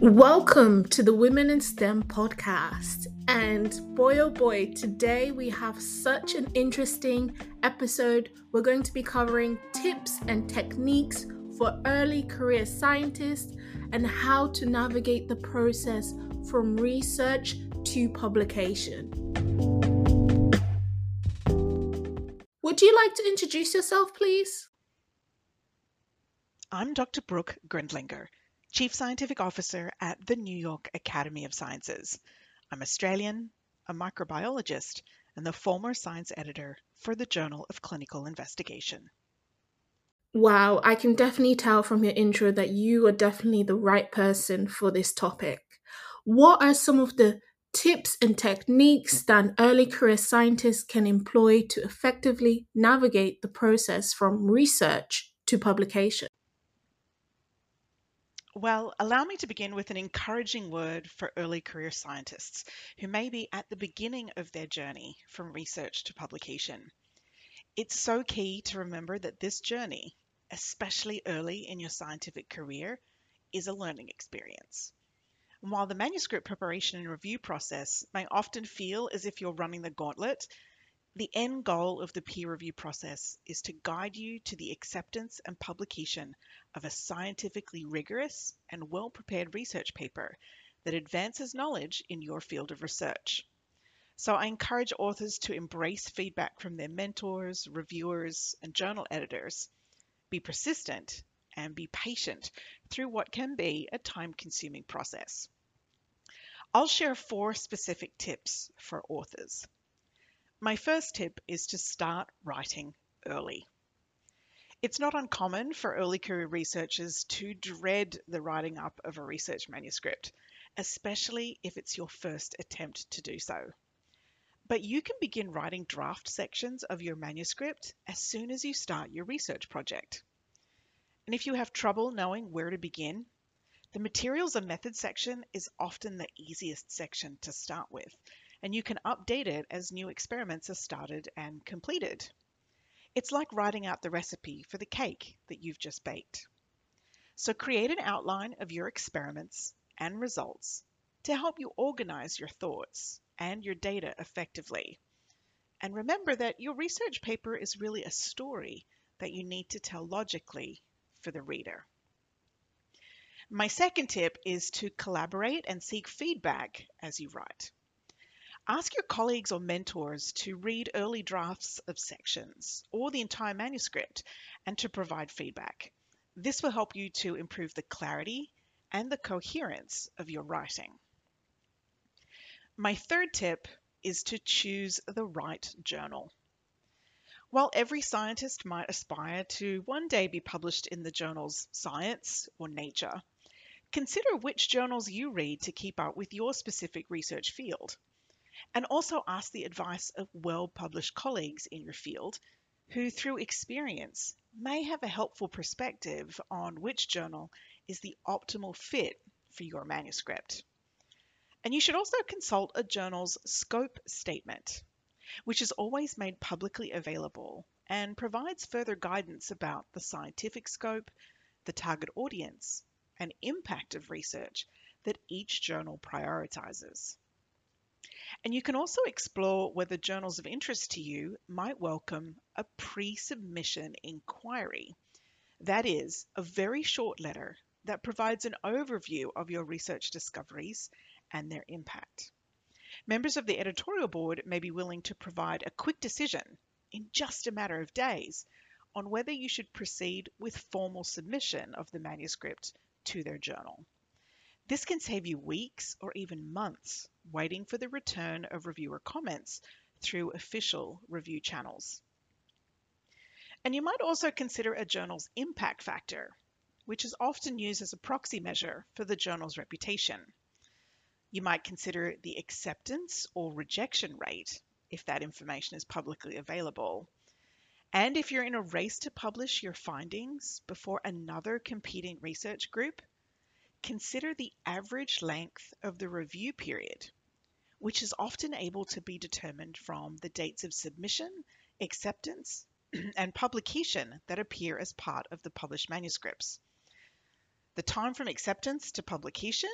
Welcome to the Women in STEM podcast. And boy oh boy, today we have such an interesting episode. We're going to be covering tips and techniques for early career scientists and how to navigate the process from research to publication. Would you like to introduce yourself, please? I'm Dr. Brooke Grindlinger, Chief Scientific Officer at the New York Academy of Sciences. I'm Australian, a microbiologist, and the former science editor for the Journal of Clinical Investigation. Wow, I can definitely tell from your intro that you are definitely the right person for this topic. What are some of the tips and techniques that an early career scientist can employ to effectively navigate the process from research to publication? Well, allow me to begin with an encouraging word for early career scientists who may be at the beginning of their journey from research to publication. It's so key to remember that this journey, especially early in your scientific career, is a learning experience. And while the manuscript preparation and review process may often feel as if you're running the gauntlet, the end goal of the peer review process is to guide you to the acceptance and publication of a scientifically rigorous and well prepared research paper that advances knowledge in your field of research. So I encourage authors to embrace feedback from their mentors, reviewers, and journal editors. Be persistent and be patient through what can be a time consuming process. I'll share four specific tips for authors. My first tip is to start writing early. It's not uncommon for early career researchers to dread the writing up of a research manuscript, especially if it's your first attempt to do so. But you can begin writing draft sections of your manuscript as soon as you start your research project. And if you have trouble knowing where to begin, the materials and methods section is often the easiest section to start with and you can update it as new experiments are started and completed. It's like writing out the recipe for the cake that you've just baked. So create an outline of your experiments and results to help you organize your thoughts and your data effectively. And remember that your research paper is really a story that you need to tell logically for the reader. My second tip is to collaborate and seek feedback as you write. Ask your colleagues or mentors to read early drafts of sections or the entire manuscript and to provide feedback. This will help you to improve the clarity and the coherence of your writing. My third tip is to choose the right journal. While every scientist might aspire to one day be published in the journals Science or Nature, consider which journals you read to keep up with your specific research field and also ask the advice of well published colleagues in your field who, through experience, may have a helpful perspective on which journal is the optimal fit for your manuscript. And you should also consult a journal's scope statement, which is always made publicly available and provides further guidance about the scientific scope, the target audience, and impact of research that each journal prioritizes. And you can also explore whether journals of interest to you might welcome a pre submission inquiry. That is, a very short letter that provides an overview of your research discoveries and their impact. Members of the editorial board may be willing to provide a quick decision in just a matter of days on whether you should proceed with formal submission of the manuscript to their journal. This can save you weeks or even months waiting for the return of reviewer comments through official review channels. And you might also consider a journal's impact factor, which is often used as a proxy measure for the journal's reputation. You might consider the acceptance or rejection rate if that information is publicly available. And if you're in a race to publish your findings before another competing research group, Consider the average length of the review period, which is often able to be determined from the dates of submission, acceptance, and publication that appear as part of the published manuscripts. The time from acceptance to publication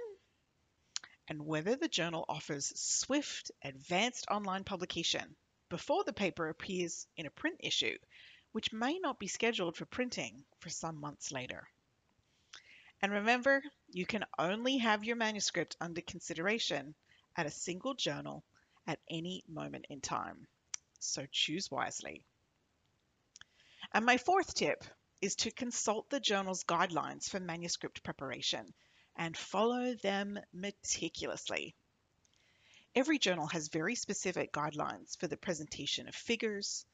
and whether the journal offers swift, advanced online publication before the paper appears in a print issue, which may not be scheduled for printing for some months later. And remember, you can only have your manuscript under consideration at a single journal at any moment in time. So choose wisely. And my fourth tip is to consult the journal's guidelines for manuscript preparation and follow them meticulously. Every journal has very specific guidelines for the presentation of figures,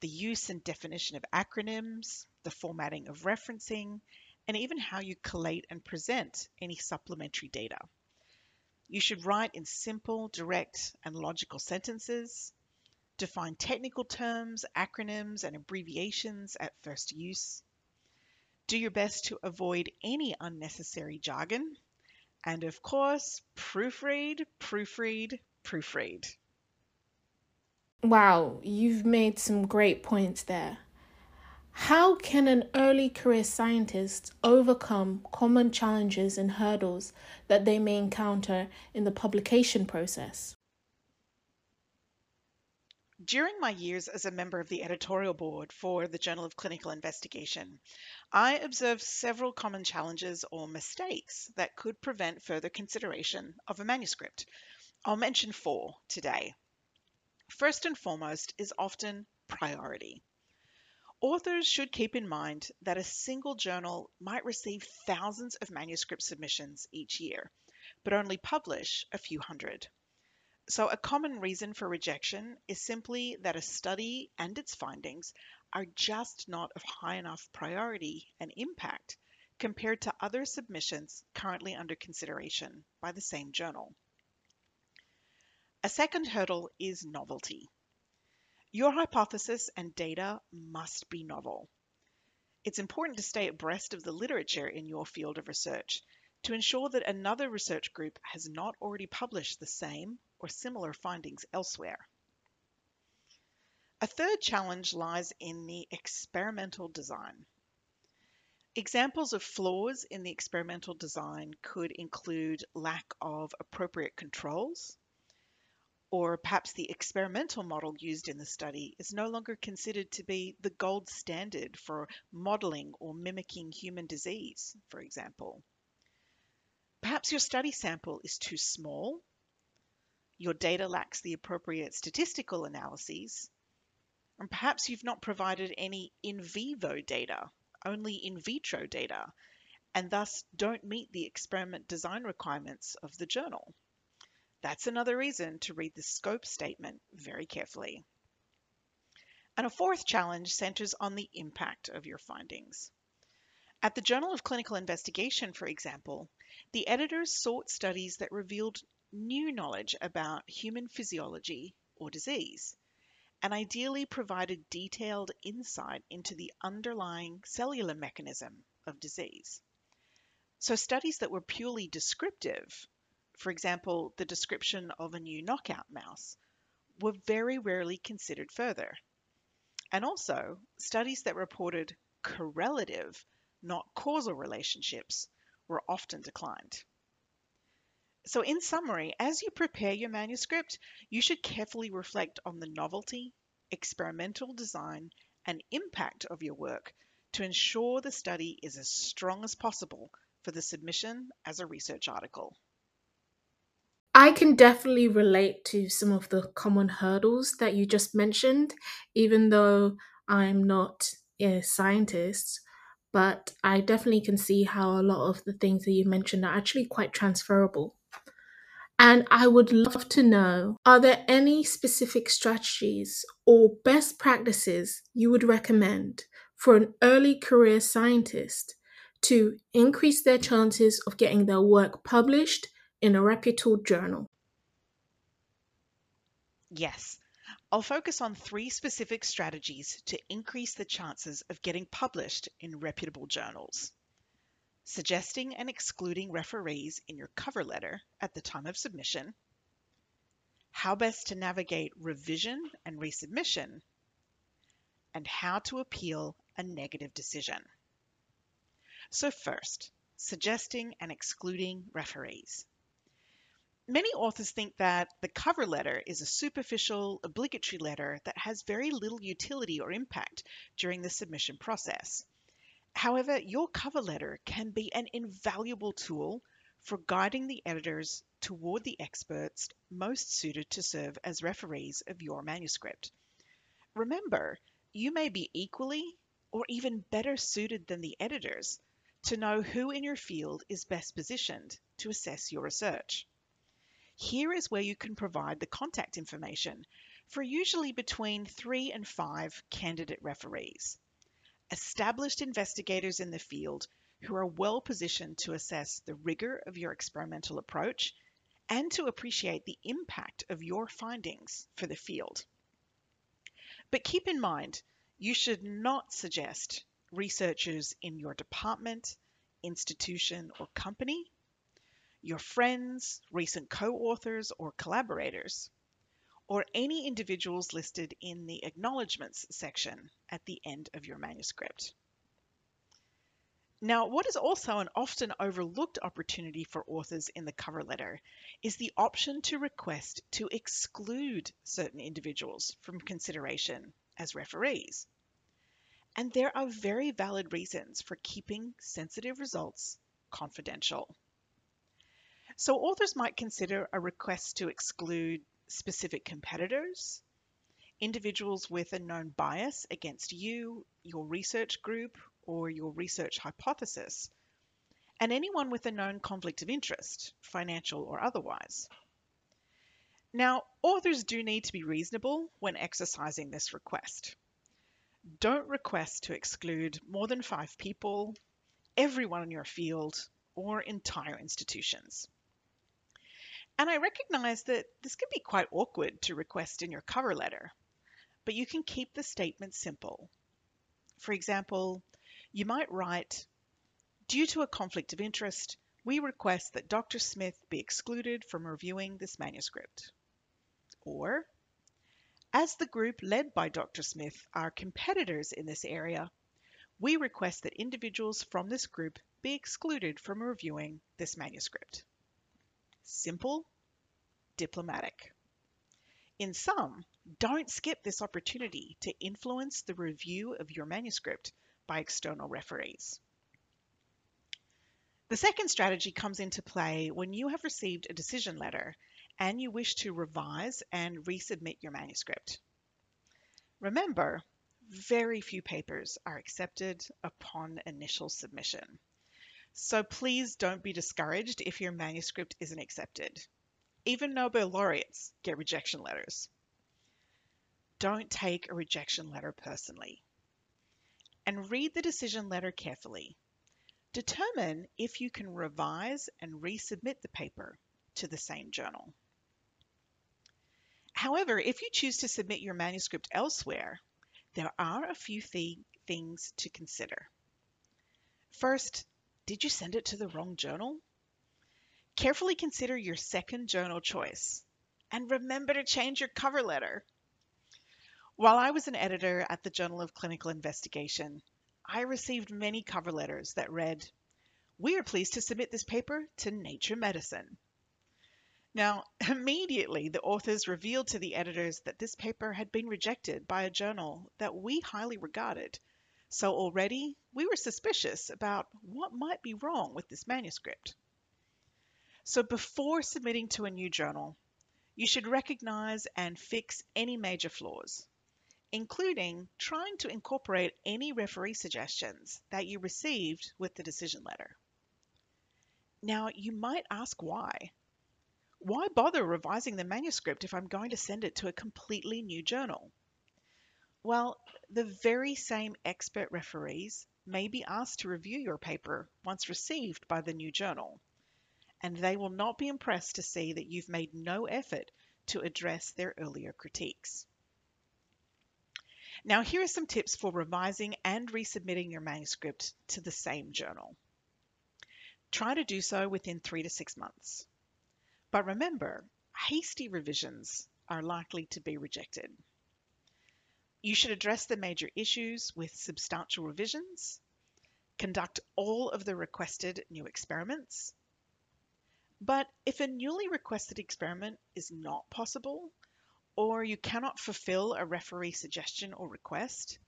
the use and definition of acronyms, the formatting of referencing, and even how you collate and present any supplementary data. You should write in simple, direct, and logical sentences, define technical terms, acronyms, and abbreviations at first use, do your best to avoid any unnecessary jargon, and of course, proofread, proofread, proofread. Wow, you've made some great points there. How can an early career scientist overcome common challenges and hurdles that they may encounter in the publication process? During my years as a member of the editorial board for the Journal of Clinical Investigation, I observed several common challenges or mistakes that could prevent further consideration of a manuscript. I'll mention four today. First and foremost is often priority. Authors should keep in mind that a single journal might receive thousands of manuscript submissions each year, but only publish a few hundred. So, a common reason for rejection is simply that a study and its findings are just not of high enough priority and impact compared to other submissions currently under consideration by the same journal. A second hurdle is novelty. Your hypothesis and data must be novel. It's important to stay abreast of the literature in your field of research to ensure that another research group has not already published the same or similar findings elsewhere. A third challenge lies in the experimental design. Examples of flaws in the experimental design could include lack of appropriate controls, or perhaps the experimental model used in the study is no longer considered to be the gold standard for modeling or mimicking human disease, for example. Perhaps your study sample is too small, your data lacks the appropriate statistical analyses, and perhaps you've not provided any in vivo data, only in vitro data, and thus don't meet the experiment design requirements of the journal. That's another reason to read the scope statement very carefully. And a fourth challenge centers on the impact of your findings. At the Journal of Clinical Investigation, for example, the editors sought studies that revealed new knowledge about human physiology or disease, and ideally provided detailed insight into the underlying cellular mechanism of disease. So, studies that were purely descriptive for example, the description of a new knockout mouse, were very rarely considered further. And also, studies that reported correlative, not causal relationships, were often declined. So, in summary, as you prepare your manuscript, you should carefully reflect on the novelty, experimental design, and impact of your work to ensure the study is as strong as possible for the submission as a research article. I can definitely relate to some of the common hurdles that you just mentioned, even though I'm not a scientist. But I definitely can see how a lot of the things that you mentioned are actually quite transferable. And I would love to know are there any specific strategies or best practices you would recommend for an early career scientist to increase their chances of getting their work published in a reputable journal? Yes. I'll focus on three specific strategies to increase the chances of getting published in reputable journals. Suggesting and excluding referees in your cover letter at the time of submission, how best to navigate revision and resubmission, and how to appeal a negative decision. So, first, suggesting and excluding referees. Many authors think that the cover letter is a superficial, obligatory letter that has very little utility or impact during the submission process. However, your cover letter can be an invaluable tool for guiding the editors toward the experts most suited to serve as referees of your manuscript. Remember, you may be equally or even better suited than the editors to know who in your field is best positioned to assess your research. Here is where you can provide the contact information for usually between three and five candidate referees. Established investigators in the field who are well positioned to assess the rigor of your experimental approach and to appreciate the impact of your findings for the field. But keep in mind, you should not suggest researchers in your department, institution, or company your friends, recent co-authors or collaborators, or any individuals listed in the acknowledgements section at the end of your manuscript. Now, what is also an often overlooked opportunity for authors in the cover letter is the option to request to exclude certain individuals from consideration as referees. And there are very valid reasons for keeping sensitive results confidential. So authors might consider a request to exclude specific competitors, individuals with a known bias against you, your research group, or your research hypothesis, and anyone with a known conflict of interest, financial or otherwise. Now, authors do need to be reasonable when exercising this request. Don't request to exclude more than five people, everyone in your field, or entire institutions. And I recognize that this can be quite awkward to request in your cover letter, but you can keep the statement simple. For example, you might write, Due to a conflict of interest, we request that Dr. Smith be excluded from reviewing this manuscript. Or, as the group led by Dr. Smith are competitors in this area, we request that individuals from this group be excluded from reviewing this manuscript. Simple, diplomatic. In sum, don't skip this opportunity to influence the review of your manuscript by external referees. The second strategy comes into play when you have received a decision letter and you wish to revise and resubmit your manuscript. Remember, very few papers are accepted upon initial submission. So please don't be discouraged if your manuscript isn't accepted. Even Nobel laureates get rejection letters. Don't take a rejection letter personally. And read the decision letter carefully. Determine if you can revise and resubmit the paper to the same journal. However, if you choose to submit your manuscript elsewhere, there are a few th things to consider. First, did you send it to the wrong journal? Carefully consider your second journal choice and remember to change your cover letter. While I was an editor at the Journal of Clinical Investigation, I received many cover letters that read, We are pleased to submit this paper to Nature Medicine. Now, immediately the authors revealed to the editors that this paper had been rejected by a journal that we highly regarded so already we were suspicious about what might be wrong with this manuscript. So before submitting to a new journal, you should recognize and fix any major flaws, including trying to incorporate any referee suggestions that you received with the decision letter. Now, you might ask why. Why bother revising the manuscript if I'm going to send it to a completely new journal? Well, the very same expert referees may be asked to review your paper once received by the new journal, and they will not be impressed to see that you've made no effort to address their earlier critiques. Now, here are some tips for revising and resubmitting your manuscript to the same journal. Try to do so within three to six months. But remember, hasty revisions are likely to be rejected. You should address the major issues with substantial revisions, conduct all of the requested new experiments, But if a newly requested experiment is not possible, or you cannot fulfill a referee suggestion or request,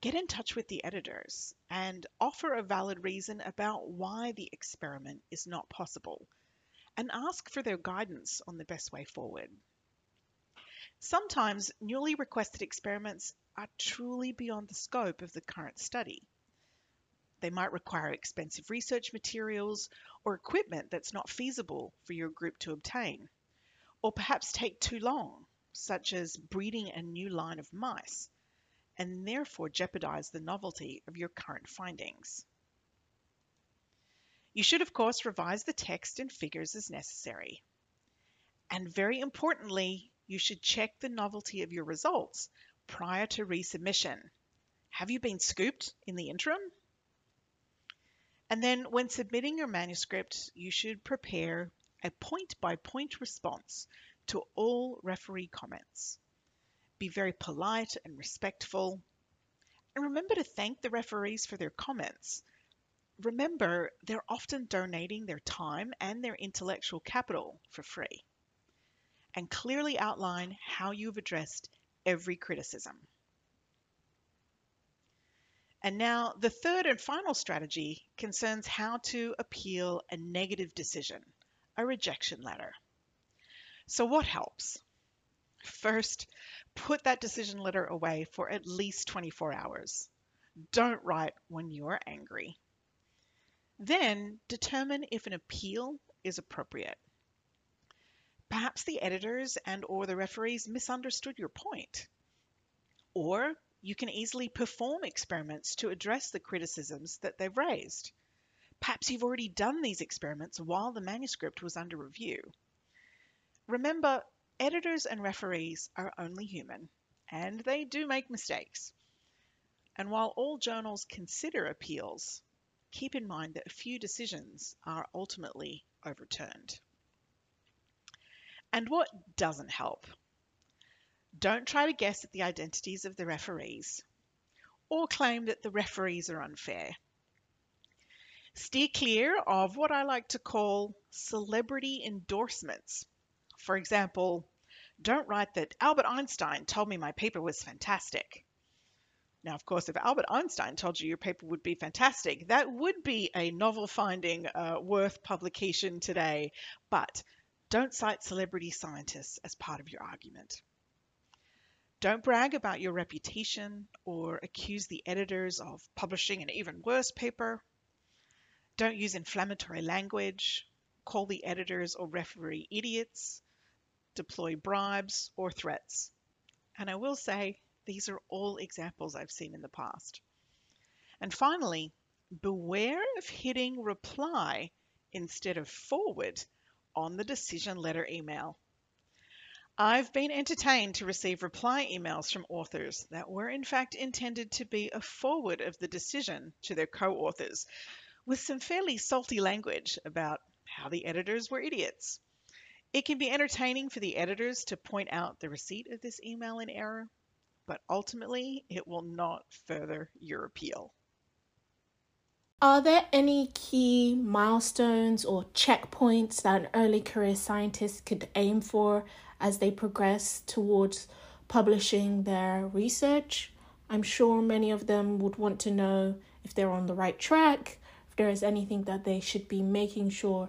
get in touch with the editors and offer a valid reason about why the experiment is not possible, and ask for their guidance on the best way forward. Sometimes newly requested experiments are truly beyond the scope of the current study. They might require expensive research materials or equipment that's not feasible for your group to obtain, or perhaps take too long, such as breeding a new line of mice and therefore jeopardize the novelty of your current findings. You should, of course, revise the text and figures as necessary. And very importantly, you should check the novelty of your results prior to resubmission. Have you been scooped in the interim? And then when submitting your manuscript, you should prepare a point by point response to all referee comments. Be very polite and respectful. And remember to thank the referees for their comments. Remember, they're often donating their time and their intellectual capital for free. And clearly outline how you've addressed every criticism. And now, the third and final strategy concerns how to appeal a negative decision, a rejection letter. So, what helps? First, put that decision letter away for at least 24 hours. Don't write when you're angry. Then determine if an appeal is appropriate. Perhaps the editors and or the referees misunderstood your point. Or you can easily perform experiments to address the criticisms that they've raised. Perhaps you've already done these experiments while the manuscript was under review. Remember, editors and referees are only human, and they do make mistakes. And while all journals consider appeals, keep in mind that a few decisions are ultimately overturned. And what doesn't help? Don't try to guess at the identities of the referees or claim that the referees are unfair. Steer clear of what I like to call celebrity endorsements. For example, don't write that Albert Einstein told me my paper was fantastic. Now, of course, if Albert Einstein told you your paper would be fantastic, that would be a novel finding uh, worth publication today. But don't cite celebrity scientists as part of your argument. Don't brag about your reputation or accuse the editors of publishing an even worse paper. Don't use inflammatory language, call the editors or referee idiots, deploy bribes or threats. And I will say, these are all examples I've seen in the past. And finally, beware of hitting reply instead of forward on the decision letter email. I've been entertained to receive reply emails from authors that were in fact intended to be a forward of the decision to their co authors, with some fairly salty language about how the editors were idiots. It can be entertaining for the editors to point out the receipt of this email in error, but ultimately it will not further your appeal. Are there any key milestones or checkpoints that an early career scientist could aim for as they progress towards publishing their research? I'm sure many of them would want to know if they're on the right track, if there is anything that they should be making sure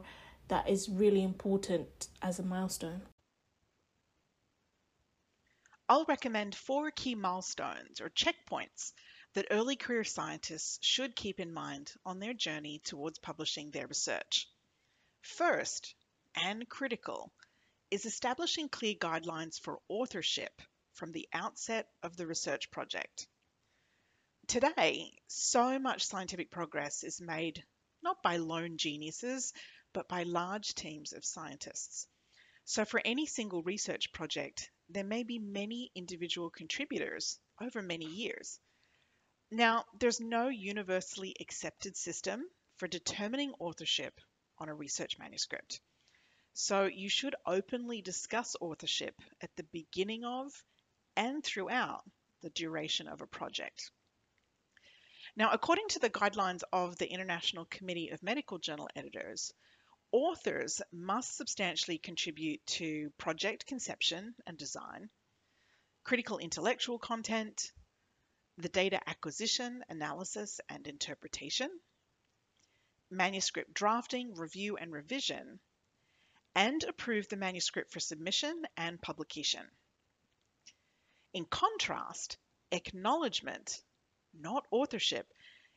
that is really important as a milestone. I'll recommend four key milestones or checkpoints that early career scientists should keep in mind on their journey towards publishing their research. First, and critical, is establishing clear guidelines for authorship from the outset of the research project. Today, so much scientific progress is made not by lone geniuses, but by large teams of scientists. So, for any single research project, there may be many individual contributors over many years. Now, there's no universally accepted system for determining authorship on a research manuscript. So you should openly discuss authorship at the beginning of and throughout the duration of a project. Now, according to the guidelines of the International Committee of Medical Journal Editors, authors must substantially contribute to project conception and design, critical intellectual content, the data acquisition, analysis, and interpretation, manuscript drafting, review, and revision, and approve the manuscript for submission and publication. In contrast, acknowledgement, not authorship,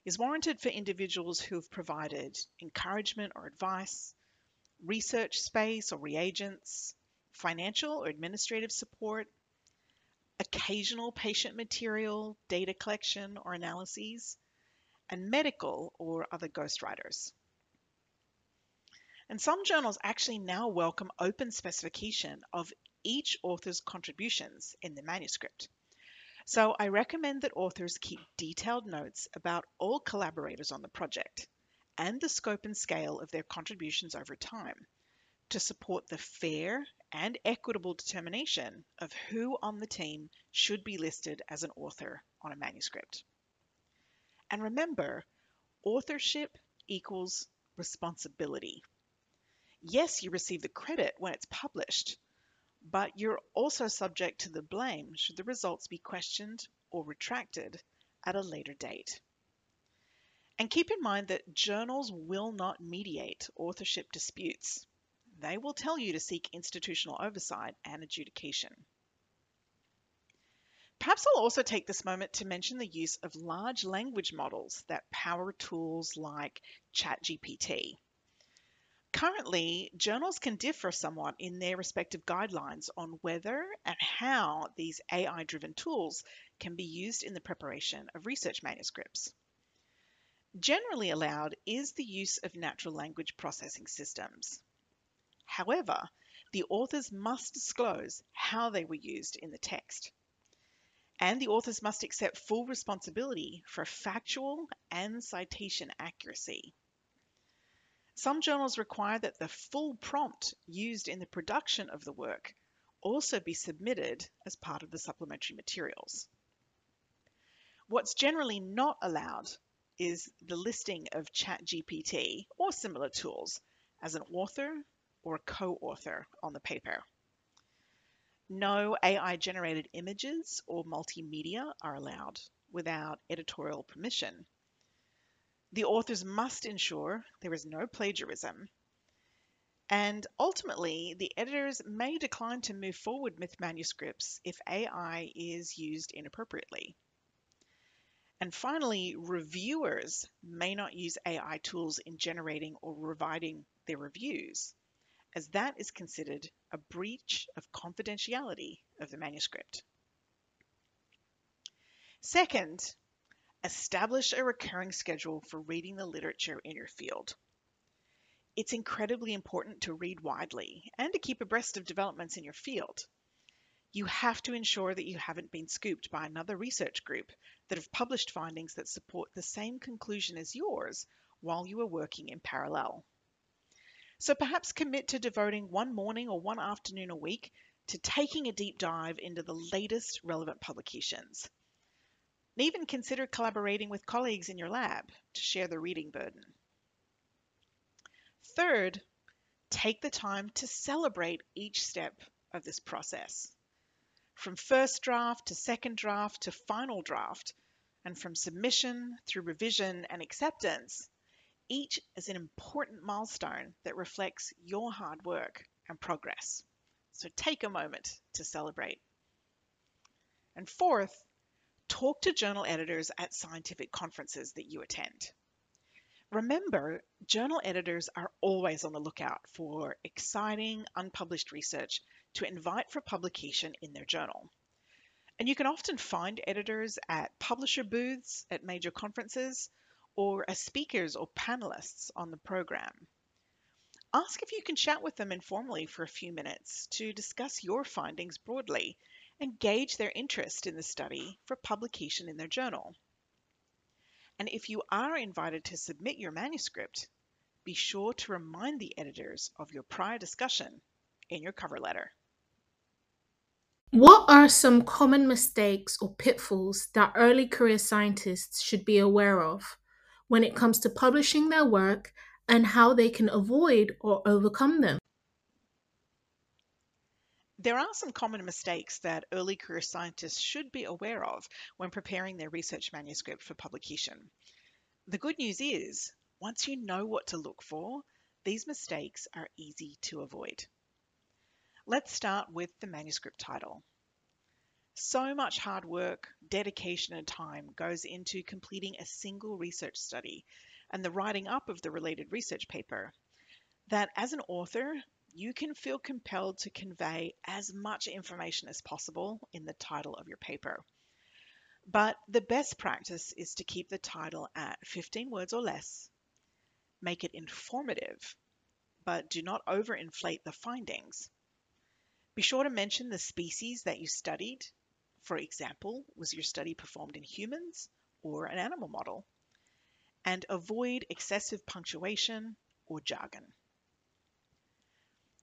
is warranted for individuals who have provided encouragement or advice, research space or reagents, financial or administrative support, occasional patient material, data collection or analyses, and medical or other ghostwriters. And some journals actually now welcome open specification of each author's contributions in the manuscript. So I recommend that authors keep detailed notes about all collaborators on the project and the scope and scale of their contributions over time to support the fair and equitable determination of who on the team should be listed as an author on a manuscript. And remember, authorship equals responsibility. Yes, you receive the credit when it's published, but you're also subject to the blame should the results be questioned or retracted at a later date. And keep in mind that journals will not mediate authorship disputes. They will tell you to seek institutional oversight and adjudication. Perhaps I'll also take this moment to mention the use of large language models that power tools like ChatGPT. Currently, journals can differ somewhat in their respective guidelines on whether and how these AI driven tools can be used in the preparation of research manuscripts. Generally allowed is the use of natural language processing systems. However, the authors must disclose how they were used in the text. And the authors must accept full responsibility for factual and citation accuracy. Some journals require that the full prompt used in the production of the work also be submitted as part of the supplementary materials. What's generally not allowed is the listing of ChatGPT or similar tools as an author or a co-author on the paper. No AI generated images or multimedia are allowed without editorial permission the authors must ensure there is no plagiarism. And ultimately, the editors may decline to move forward with manuscripts if AI is used inappropriately. And finally, reviewers may not use AI tools in generating or revising their reviews, as that is considered a breach of confidentiality of the manuscript. Second, Establish a recurring schedule for reading the literature in your field. It's incredibly important to read widely and to keep abreast of developments in your field. You have to ensure that you haven't been scooped by another research group that have published findings that support the same conclusion as yours while you are working in parallel. So perhaps commit to devoting one morning or one afternoon a week to taking a deep dive into the latest relevant publications and even consider collaborating with colleagues in your lab to share the reading burden. Third, take the time to celebrate each step of this process. From first draft to second draft to final draft, and from submission through revision and acceptance, each is an important milestone that reflects your hard work and progress. So take a moment to celebrate. And fourth, Talk to journal editors at scientific conferences that you attend. Remember, journal editors are always on the lookout for exciting, unpublished research to invite for publication in their journal. And you can often find editors at publisher booths at major conferences or as speakers or panelists on the program. Ask if you can chat with them informally for a few minutes to discuss your findings broadly and gauge their interest in the study for publication in their journal. And if you are invited to submit your manuscript, be sure to remind the editors of your prior discussion in your cover letter. What are some common mistakes or pitfalls that early career scientists should be aware of when it comes to publishing their work and how they can avoid or overcome them. There are some common mistakes that early career scientists should be aware of when preparing their research manuscript for publication. The good news is, once you know what to look for, these mistakes are easy to avoid. Let's start with the manuscript title. So much hard work, dedication, and time goes into completing a single research study and the writing up of the related research paper that as an author, you can feel compelled to convey as much information as possible in the title of your paper. But the best practice is to keep the title at 15 words or less, make it informative, but do not overinflate the findings. Be sure to mention the species that you studied. For example, was your study performed in humans or an animal model? And avoid excessive punctuation or jargon.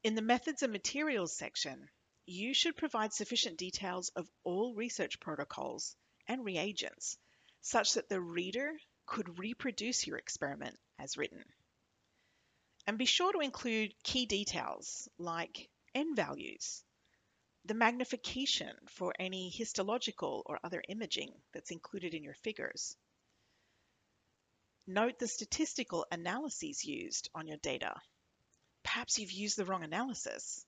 In the methods and materials section, you should provide sufficient details of all research protocols and reagents such that the reader could reproduce your experiment as written. And be sure to include key details like N values, the magnification for any histological or other imaging that's included in your figures. Note the statistical analyses used on your data perhaps you've used the wrong analysis.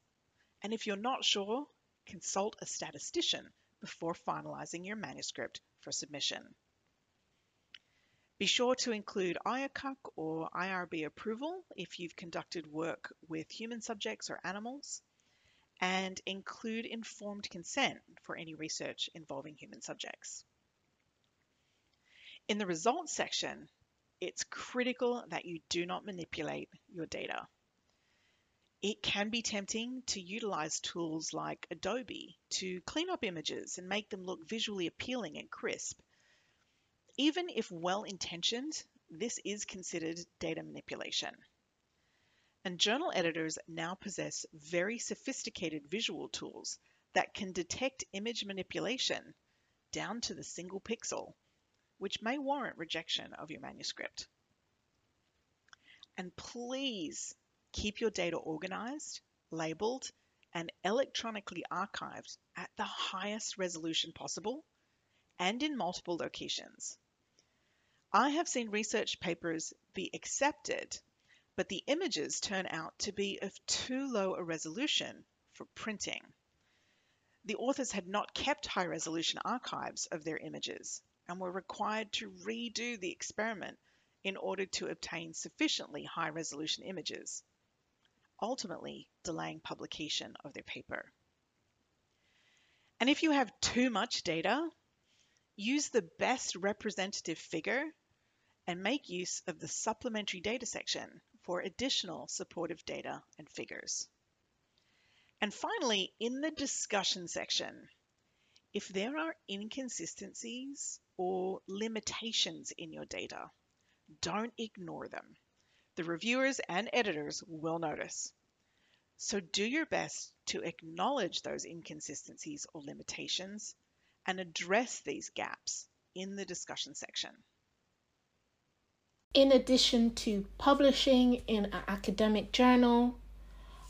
And if you're not sure, consult a statistician before finalizing your manuscript for submission. Be sure to include IACUC or IRB approval if you've conducted work with human subjects or animals, and include informed consent for any research involving human subjects. In the results section, it's critical that you do not manipulate your data. It can be tempting to utilize tools like Adobe to clean up images and make them look visually appealing and crisp. Even if well intentioned, this is considered data manipulation. And journal editors now possess very sophisticated visual tools that can detect image manipulation down to the single pixel, which may warrant rejection of your manuscript. And please Keep your data organized, labeled, and electronically archived at the highest resolution possible and in multiple locations. I have seen research papers be accepted, but the images turn out to be of too low a resolution for printing. The authors had not kept high resolution archives of their images and were required to redo the experiment in order to obtain sufficiently high resolution images ultimately delaying publication of their paper. And if you have too much data, use the best representative figure and make use of the supplementary data section for additional supportive data and figures. And finally, in the discussion section, if there are inconsistencies or limitations in your data, don't ignore them the reviewers and editors will notice. So do your best to acknowledge those inconsistencies or limitations and address these gaps in the discussion section. In addition to publishing in an academic journal,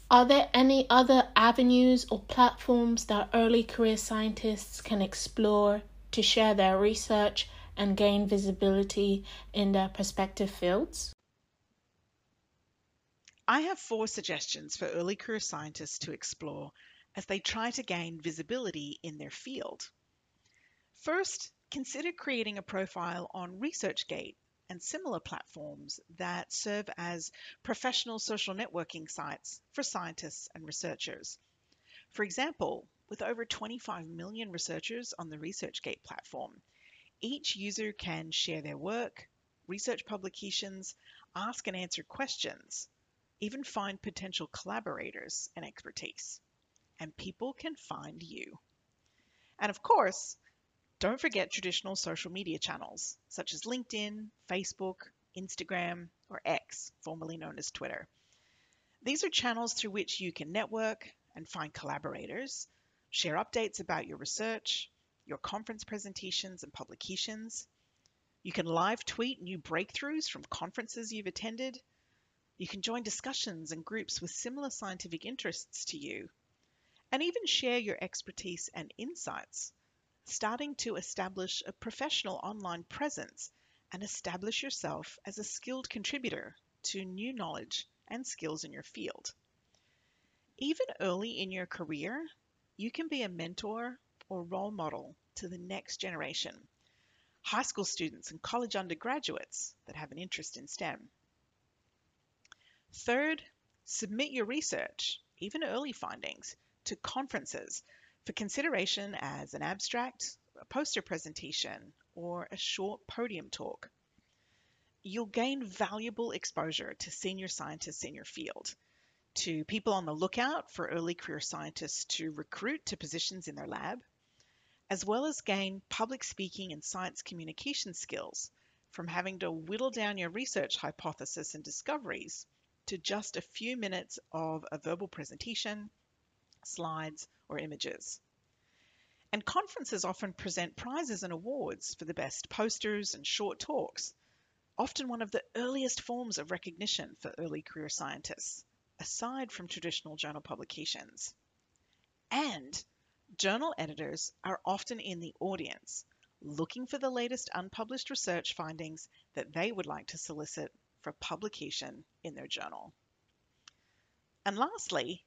are there any other avenues or platforms that early career scientists can explore to share their research and gain visibility in their prospective fields? I have four suggestions for early career scientists to explore as they try to gain visibility in their field. First, consider creating a profile on ResearchGate and similar platforms that serve as professional social networking sites for scientists and researchers. For example, with over 25 million researchers on the ResearchGate platform, each user can share their work, research publications, ask and answer questions, even find potential collaborators and expertise. And people can find you. And of course, don't forget traditional social media channels such as LinkedIn, Facebook, Instagram, or X, formerly known as Twitter. These are channels through which you can network and find collaborators, share updates about your research, your conference presentations and publications. You can live tweet new breakthroughs from conferences you've attended, You can join discussions and groups with similar scientific interests to you, and even share your expertise and insights, starting to establish a professional online presence and establish yourself as a skilled contributor to new knowledge and skills in your field. Even early in your career, you can be a mentor or role model to the next generation, high school students and college undergraduates that have an interest in STEM. Third, submit your research, even early findings, to conferences for consideration as an abstract, a poster presentation, or a short podium talk. You'll gain valuable exposure to senior scientists in your field, to people on the lookout for early career scientists to recruit to positions in their lab, as well as gain public speaking and science communication skills from having to whittle down your research hypothesis and discoveries to just a few minutes of a verbal presentation, slides, or images. And conferences often present prizes and awards for the best posters and short talks, often one of the earliest forms of recognition for early career scientists, aside from traditional journal publications. And journal editors are often in the audience, looking for the latest unpublished research findings that they would like to solicit for publication in their journal. And lastly,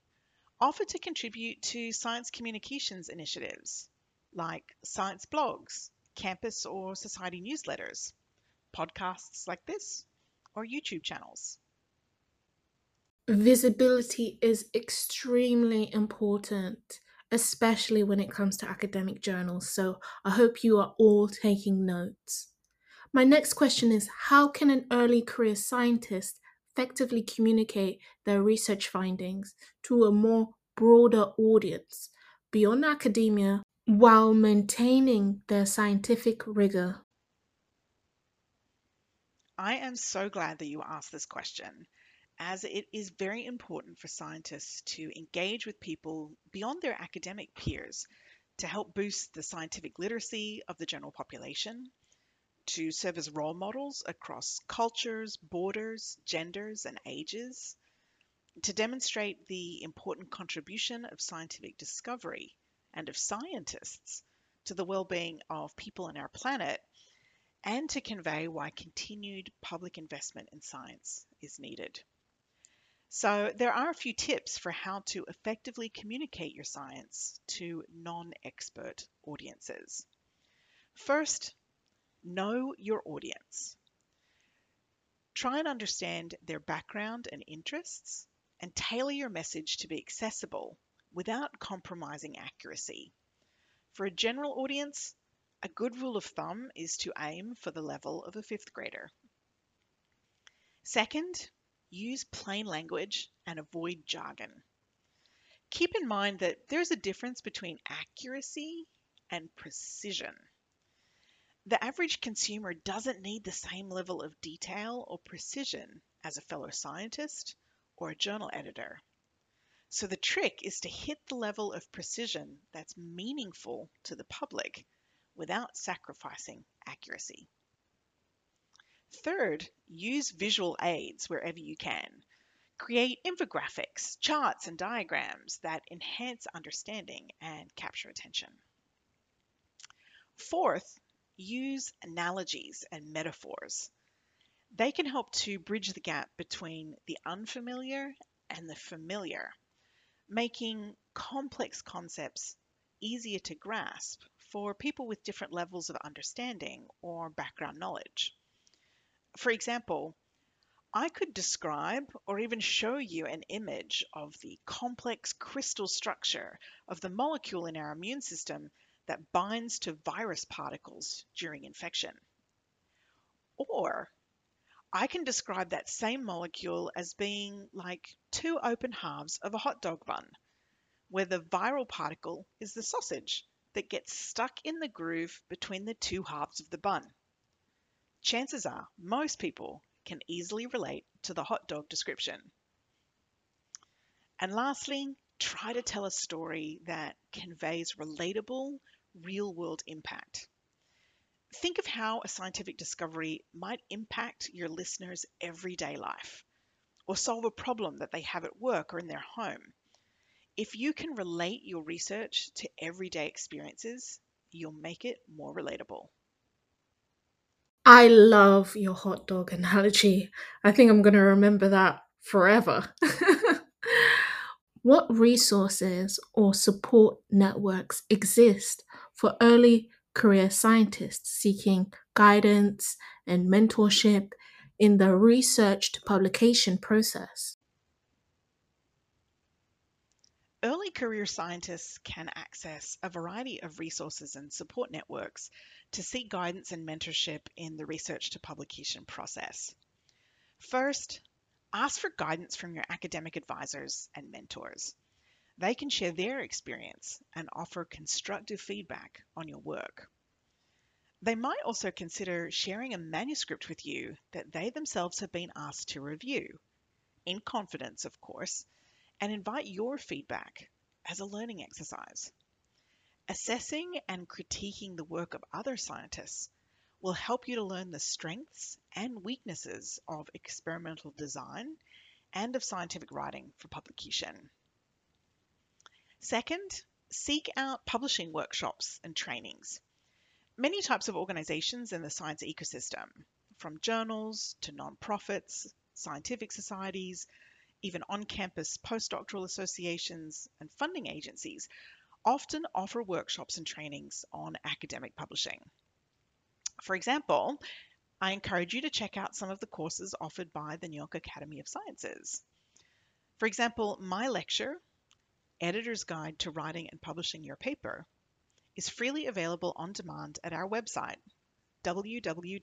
offer to contribute to science communications initiatives like science blogs, campus or society newsletters, podcasts like this, or YouTube channels. Visibility is extremely important, especially when it comes to academic journals. So I hope you are all taking notes. My next question is How can an early career scientist effectively communicate their research findings to a more broader audience beyond academia while maintaining their scientific rigor? I am so glad that you asked this question, as it is very important for scientists to engage with people beyond their academic peers to help boost the scientific literacy of the general population, to serve as role models across cultures, borders, genders, and ages, to demonstrate the important contribution of scientific discovery and of scientists to the well-being of people on our planet and to convey why continued public investment in science is needed. So there are a few tips for how to effectively communicate your science to non-expert audiences. First, know your audience. Try and understand their background and interests and tailor your message to be accessible without compromising accuracy. For a general audience, a good rule of thumb is to aim for the level of a fifth grader. Second, use plain language and avoid jargon. Keep in mind that there's a difference between accuracy and precision. The average consumer doesn't need the same level of detail or precision as a fellow scientist or a journal editor. So the trick is to hit the level of precision that's meaningful to the public without sacrificing accuracy. Third, use visual aids wherever you can. Create infographics, charts, and diagrams that enhance understanding and capture attention. Fourth, use analogies and metaphors. They can help to bridge the gap between the unfamiliar and the familiar making complex concepts easier to grasp for people with different levels of understanding or background knowledge. For example, I could describe or even show you an image of the complex crystal structure of the molecule in our immune system that binds to virus particles during infection. Or I can describe that same molecule as being like two open halves of a hot dog bun, where the viral particle is the sausage that gets stuck in the groove between the two halves of the bun. Chances are most people can easily relate to the hot dog description. And lastly, try to tell a story that conveys relatable, real world impact. Think of how a scientific discovery might impact your listener's everyday life, or solve a problem that they have at work or in their home. If you can relate your research to everyday experiences, you'll make it more relatable. I love your hot dog analogy. I think I'm going to remember that forever. what resources or support networks exist for early career scientists seeking guidance and mentorship in the research to publication process? Early career scientists can access a variety of resources and support networks to seek guidance and mentorship in the research to publication process. First, ask for guidance from your academic advisors and mentors. They can share their experience and offer constructive feedback on your work. They might also consider sharing a manuscript with you that they themselves have been asked to review, in confidence, of course, and invite your feedback as a learning exercise. Assessing and critiquing the work of other scientists will help you to learn the strengths and weaknesses of experimental design and of scientific writing for publication. Second, seek out publishing workshops and trainings. Many types of organizations in the science ecosystem, from journals to nonprofits, scientific societies, even on campus postdoctoral associations and funding agencies often offer workshops and trainings on academic publishing. For example, I encourage you to check out some of the courses offered by the New York Academy of Sciences. For example, my lecture, Editor's Guide to Writing and Publishing Your Paper, is freely available on demand at our website, www.nyas.org.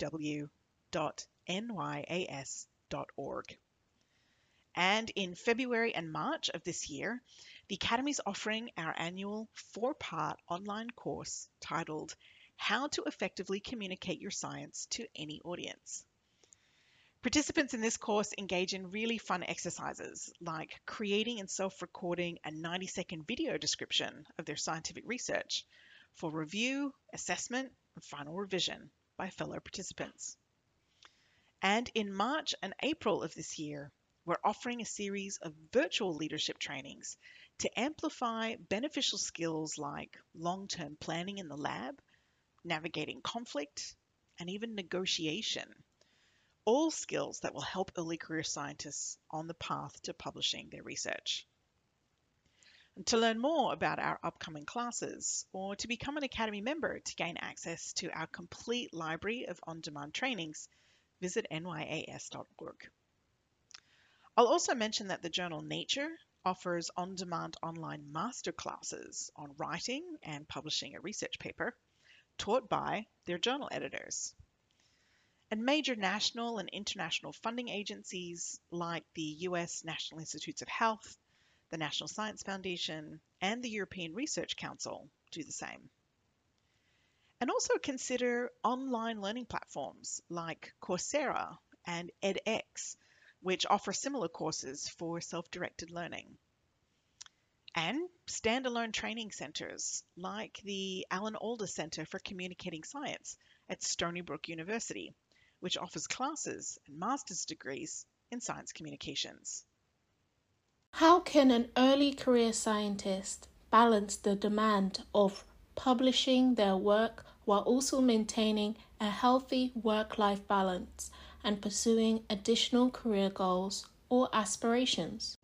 And in February and March of this year, the Academy is offering our annual four part online course titled How to Effectively Communicate Your Science to Any Audience. Participants in this course engage in really fun exercises like creating and self recording a 90 second video description of their scientific research for review, assessment, and final revision by fellow participants. And in March and April of this year, we're offering a series of virtual leadership trainings to amplify beneficial skills like long term planning in the lab, navigating conflict, and even negotiation. All skills that will help early career scientists on the path to publishing their research. And to learn more about our upcoming classes or to become an Academy member to gain access to our complete library of on demand trainings, visit nyas.org. I'll also mention that the journal Nature offers on demand online masterclasses on writing and publishing a research paper taught by their journal editors. And major national and international funding agencies like the US National Institutes of Health, the National Science Foundation, and the European Research Council do the same. And also consider online learning platforms like Coursera and edX which offer similar courses for self-directed learning. And standalone training centers like the Alan Alda Center for Communicating Science at Stony Brook University, which offers classes and master's degrees in science communications. How can an early career scientist balance the demand of publishing their work while also maintaining a healthy work life balance and pursuing additional career goals or aspirations?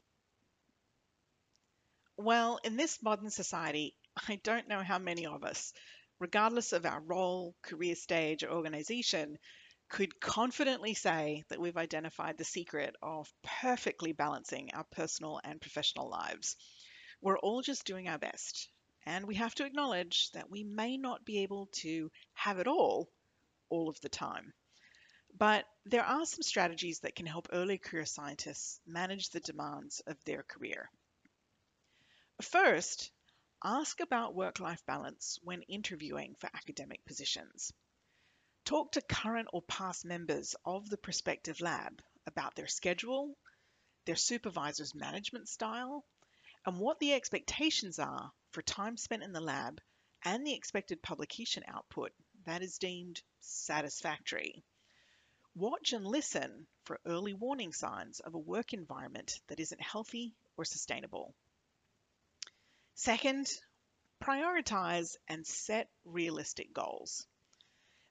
Well, in this modern society, I don't know how many of us, regardless of our role, career stage, or organization, could confidently say that we've identified the secret of perfectly balancing our personal and professional lives. We're all just doing our best, and we have to acknowledge that we may not be able to have it all all of the time. But there are some strategies that can help early career scientists manage the demands of their career. First, ask about work life balance when interviewing for academic positions. Talk to current or past members of the prospective lab about their schedule, their supervisor's management style, and what the expectations are for time spent in the lab and the expected publication output that is deemed satisfactory. Watch and listen for early warning signs of a work environment that isn't healthy or sustainable. Second, prioritize and set realistic goals.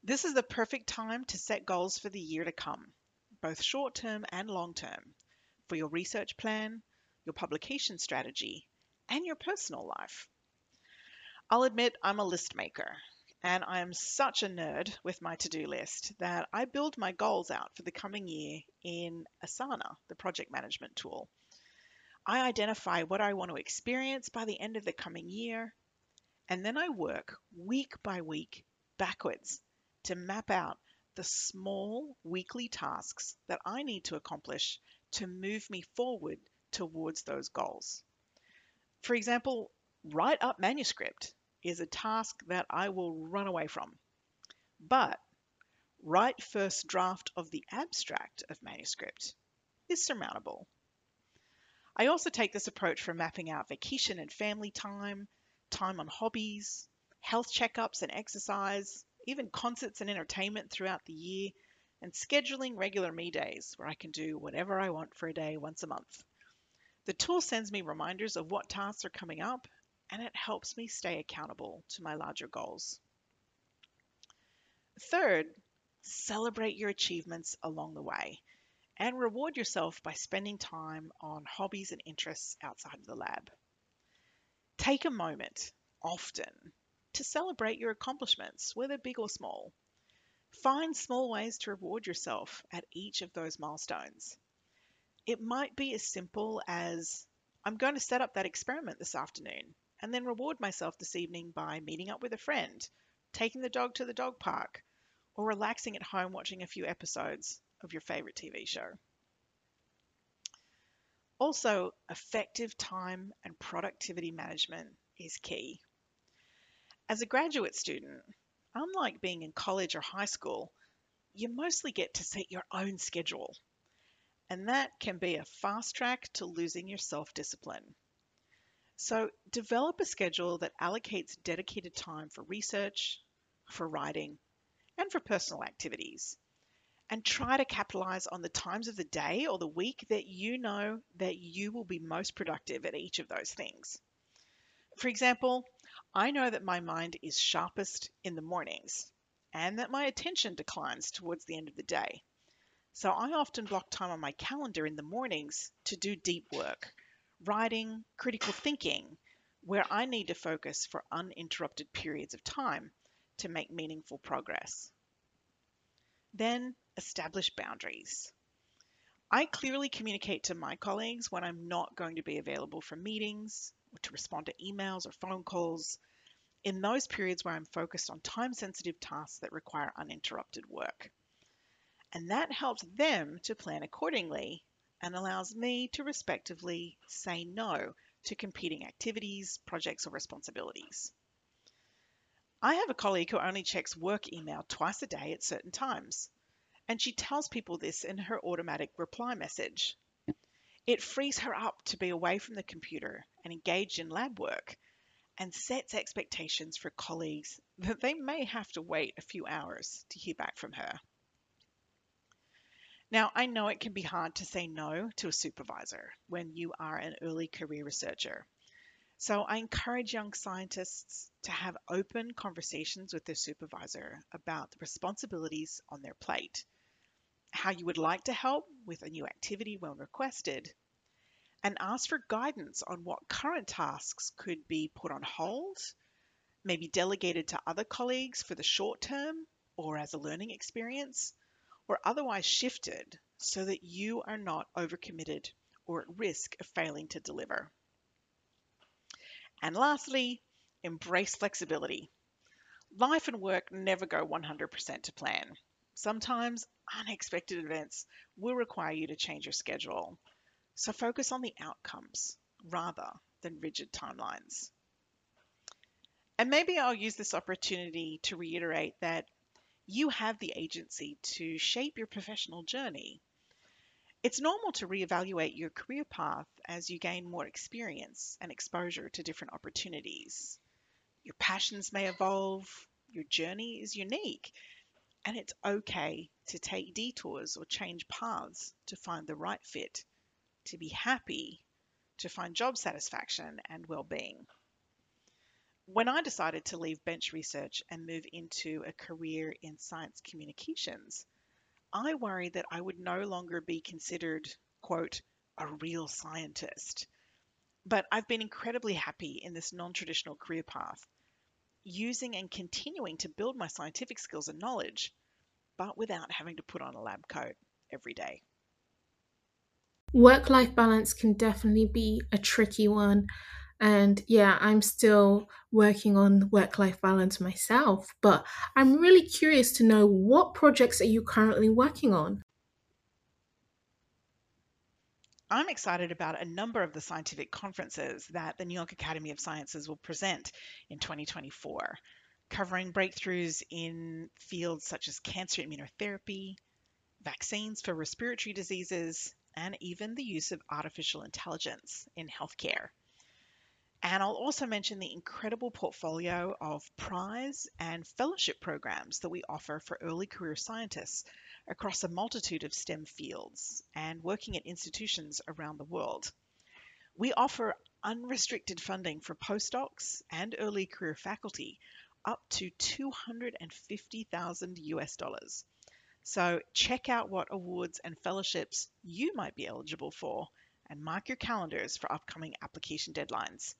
This is the perfect time to set goals for the year to come, both short term and long term, for your research plan, your publication strategy, and your personal life. I'll admit I'm a list maker, and I am such a nerd with my to do list that I build my goals out for the coming year in Asana, the project management tool. I identify what I want to experience by the end of the coming year, and then I work week by week backwards to map out the small weekly tasks that I need to accomplish to move me forward towards those goals. For example, write up manuscript is a task that I will run away from. But write first draft of the abstract of manuscript is surmountable. I also take this approach for mapping out vacation and family time, time on hobbies, health checkups and exercise, even concerts and entertainment throughout the year, and scheduling regular me days where I can do whatever I want for a day once a month. The tool sends me reminders of what tasks are coming up and it helps me stay accountable to my larger goals. Third, celebrate your achievements along the way and reward yourself by spending time on hobbies and interests outside of the lab. Take a moment, often, to celebrate your accomplishments, whether big or small. Find small ways to reward yourself at each of those milestones. It might be as simple as I'm going to set up that experiment this afternoon and then reward myself this evening by meeting up with a friend, taking the dog to the dog park, or relaxing at home watching a few episodes of your favorite TV show. Also, effective time and productivity management is key. As a graduate student, unlike being in college or high school, you mostly get to set your own schedule. And that can be a fast track to losing your self discipline. So, develop a schedule that allocates dedicated time for research, for writing, and for personal activities. And try to capitalize on the times of the day or the week that you know that you will be most productive at each of those things. For example, I know that my mind is sharpest in the mornings and that my attention declines towards the end of the day. So I often block time on my calendar in the mornings to do deep work writing, critical thinking, where I need to focus for uninterrupted periods of time to make meaningful progress. Then establish boundaries. I clearly communicate to my colleagues when I'm not going to be available for meetings or to respond to emails or phone calls in those periods where I'm focused on time sensitive tasks that require uninterrupted work. And that helps them to plan accordingly and allows me to respectively say no to competing activities, projects, or responsibilities. I have a colleague who only checks work email twice a day at certain times, and she tells people this in her automatic reply message. It frees her up to be away from the computer and engaged in lab work and sets expectations for colleagues that they may have to wait a few hours to hear back from her. Now, I know it can be hard to say no to a supervisor when you are an early career researcher. So I encourage young scientists to have open conversations with their supervisor about the responsibilities on their plate, how you would like to help with a new activity when requested, and ask for guidance on what current tasks could be put on hold, maybe delegated to other colleagues for the short term or as a learning experience, or otherwise shifted so that you are not overcommitted or at risk of failing to deliver. And lastly, embrace flexibility. Life and work never go 100% to plan. Sometimes unexpected events will require you to change your schedule. So focus on the outcomes rather than rigid timelines. And maybe I'll use this opportunity to reiterate that you have the agency to shape your professional journey. It's normal to reevaluate your career path as you gain more experience and exposure to different opportunities. Your passions may evolve, your journey is unique, And it's okay to take detours or change paths to find the right fit, to be happy, to find job satisfaction and well being. When I decided to leave bench research and move into a career in science communications, I worried that I would no longer be considered, quote, a real scientist. But I've been incredibly happy in this non traditional career path, using and continuing to build my scientific skills and knowledge, but without having to put on a lab coat every day. Work life balance can definitely be a tricky one. And yeah, I'm still working on work life balance myself, but I'm really curious to know what projects are you currently working on? I'm excited about a number of the scientific conferences that the New York Academy of Sciences will present in 2024, covering breakthroughs in fields such as cancer immunotherapy, vaccines for respiratory diseases, and even the use of artificial intelligence in healthcare. And I'll also mention the incredible portfolio of prize and fellowship programs that we offer for early career scientists across a multitude of STEM fields and working at institutions around the world. We offer unrestricted funding for postdocs and early career faculty up to 250,000 US dollars. So check out what awards and fellowships you might be eligible for and mark your calendars for upcoming application deadlines.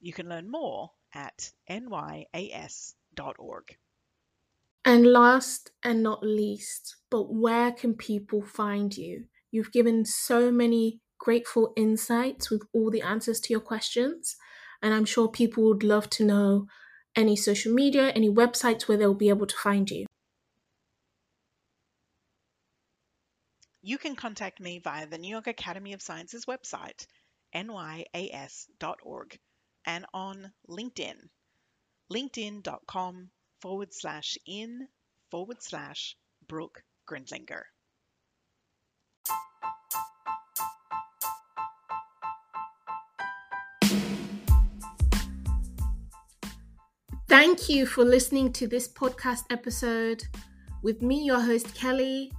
You can learn more at nyas.org. And last and not least, but where can people find you? You've given so many grateful insights with all the answers to your questions. And I'm sure people would love to know any social media, any websites where they'll be able to find you. You can contact me via the New York Academy of Sciences website, nyas.org and on LinkedIn, linkedin.com forward slash in forward slash Brooke Grindlinger. Thank you for listening to this podcast episode with me, your host, Kelly.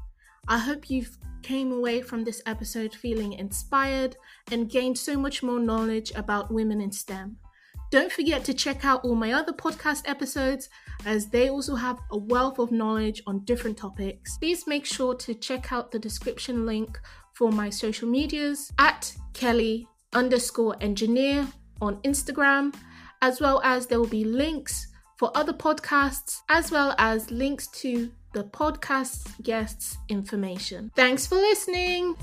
I hope you've came away from this episode feeling inspired and gained so much more knowledge about women in STEM. Don't forget to check out all my other podcast episodes as they also have a wealth of knowledge on different topics. Please make sure to check out the description link for my social medias at Kelly underscore engineer on Instagram, as well as there will be links for other podcasts, as well as links to the podcast guests' information. Thanks for listening.